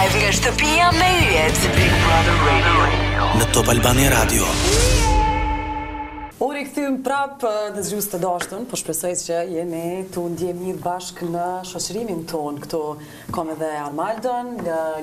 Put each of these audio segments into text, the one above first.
Live nga shtëpia me yjet. Big Brother Radio. Në Top Albania Radio. U rikthym prap dëgjus të dashtun, po shpresoj që jeni tu ndje mirë bashkë në shoqërimin tonë këtu. Kam edhe Armaldon,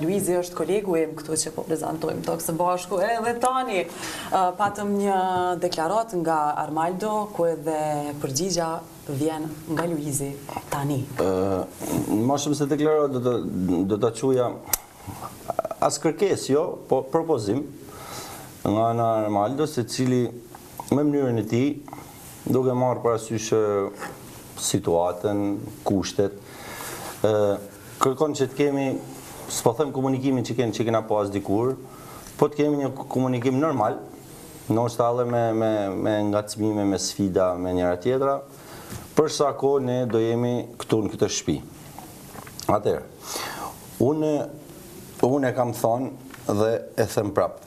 Luizi është kolegu jem këtu që po prezantojmë tok së bashku. Edhe tani patëm një deklaratë nga Armaldo ku edhe përgjigja Vjen nga Luizi tani. Ëë, ma shumë se deklaratë do ta quja as kërkesë, jo, po propozim nga ana e Armaldos, i cili me mënyrën e tij, duke marrë parasysh situatën, kushtet, kërkon që të kemi, s'po them komunikimin që kemi, që kena pas dikur, po të kemi një komunikim normal, ndoshta edhe me me me ngacmime, me sfida me njëra-tjetrën, për sa kohë ne do jemi këtu në këtë shtëpi. Atëherë, unë unë e kam thënë dhe e them prap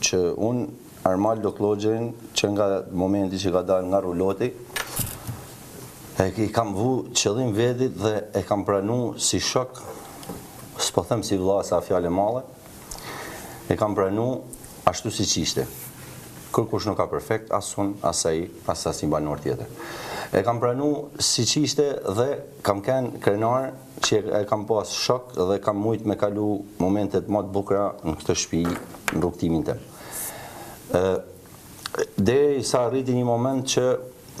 që unë Armaldo Kllogjerin që nga momenti që ka dalë nga rruloti i kam vu qëllim vetit dhe e kam pranu si shok s'po them si vla se â fjalë e madhe E kam pranu ashtu siç ishte. Kurkush nuk ka perfekt, as unë, as ai, as asnjë banor tjetër. E kam pranu siç ishte dhe kam ken krenar që e kam pas shok dhe kam mujt me kalu momentet ma të bukra në këtë shtëpi në rrugëtimin tem. Ë derisa arriti një moment që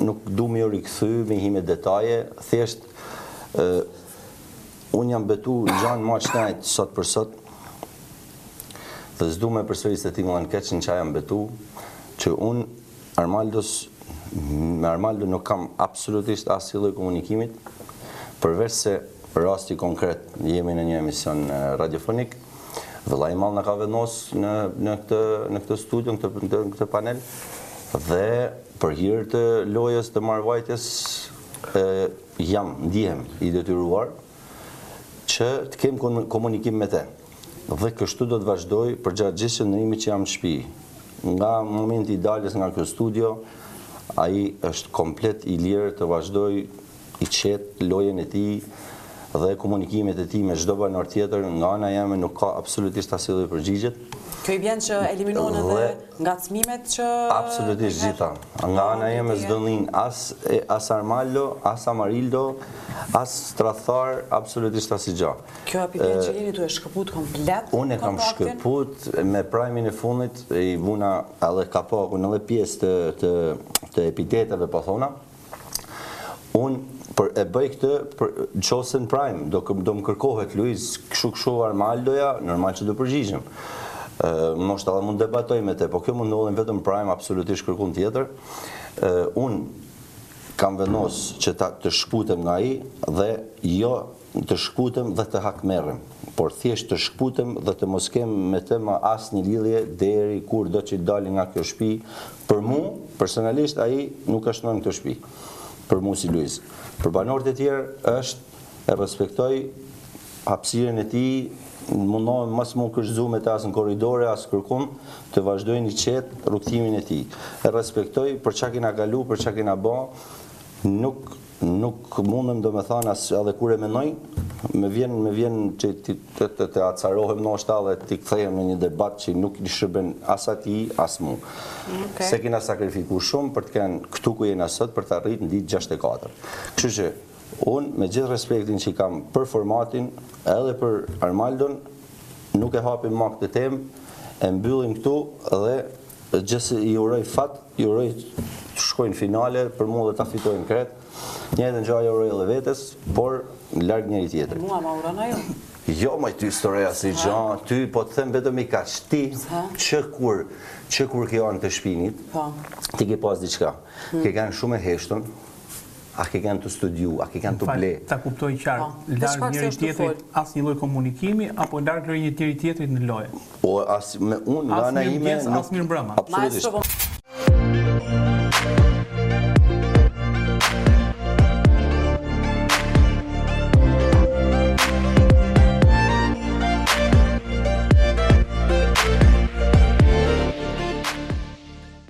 nuk du me ju rikthy, me hi në detaje, thjesht ë Unë jam betu n'gjanë ma t'shtrejtë sot për sot dhe s'du me përsëritë se tingllon keq në ça jam betu që unë Armaldos me Armaldo nuk kam absolutisht asnji lloj komunikimit përveçse rasti konkret jemi në një emision radiofonik Vëllai i Madh na ka vendos në në këtë në këtë studio në këtë në këtë panel dhe për hir të lojës të marrvajtjes e Jam, ndihem, i detyruar që të kem komunikim me te dhe kështu do të vazhdojë përgjatë gjithë qëndrimit që jam në shtëpi. Nga momenti i daljes nga kjo studio, ai është komplet i lirë të vazhdojë i qetë lojën e tij dhe komunikimet e tij me çdo banor tjetër, nga ana jeme nuk ka absolutisht asnjë lloj përgjigjet. Kjo i bjen që eliminohen edhe Ngacmimet që Absolutisht gjitha. Nga ana ime s'do nin as as Armaldo, as Amarildo, as tradhtar, absolutisht asnji gja. Kjo prap i bjen që jeni tu e shkëput komplet. Unë e kam shkëput me prajmin e fundit i vuna edhe kapakun edhe pjesë të të epiteteve po thona. Unë po e bëj këtë qoftë se n'Prime, do do më kërkohet Luiz, kshtu kshtu Armaldoja, normal që do përgjigjem. Ë, ndoshta edhe mund debatoj me te, po kjo mund ndodhi vetëm Prime, absolutisht kërkun tjetër. Ë, unë kam vendos që ta të shkputem nga ai dhe jo Të shkputem dhe të hakmerrem, por thjesht të shkputem dhe të mos kem me të më asnjë lidhje deri kur do që të dali nga kjo shpi, për mu, personalisht ai nuk është më në këtë shpi. Për mu si Luiz. Për banorët e tjerë është, e respektoj hapësirën e tij, mundohem mos m'u kryqëzu me të as në korridore, as kërkun, të vazhdojë i qetë rrugëtimin e tij. E respektoj për ça kena kalu, për ça kena ba, nuk Nuk mundem domethënë as edhe kur e mendoj, më vjen më vjen që të të të, të acarohem ndoshta dhe të kthehem në një debat që nuk i shërben as atij, as mu. Se kena sakrifiku shumë për të kenë këtu ku jena sot për të arrit në ditën 64. Kështu që unë me gjithë respektin që kam për formatin, edhe për Armaldon, nuk e hapim ma këtë temë, e mbyllim këtu dhe Thjesht i uroj fat, i uroj të shkojë në finale për mu dhe ta fitojë krejt. Njëjtën gjë ia uroj edhe vetes, por larg njëri tjetrit. Mua ma uron ajo? Jo, moj ty s'të uroj asigjo, ty po të them vetëm i kaq, ti që kur, që kur ke ardh te shpia, po. ti ke pas diçka, hmm. ke kanë shumë e heshtun, A ke kanë të studiu, a ke kanë të ble. Ta kuptoj qartë, po, larg njëri tjetrit asnjë lloj komunikimi, apo larg loj një njëri tjetrit në lojë. Po, as me unë, nga ana ime, nuk... As mirë as mirëmbrëma. Absolutisht.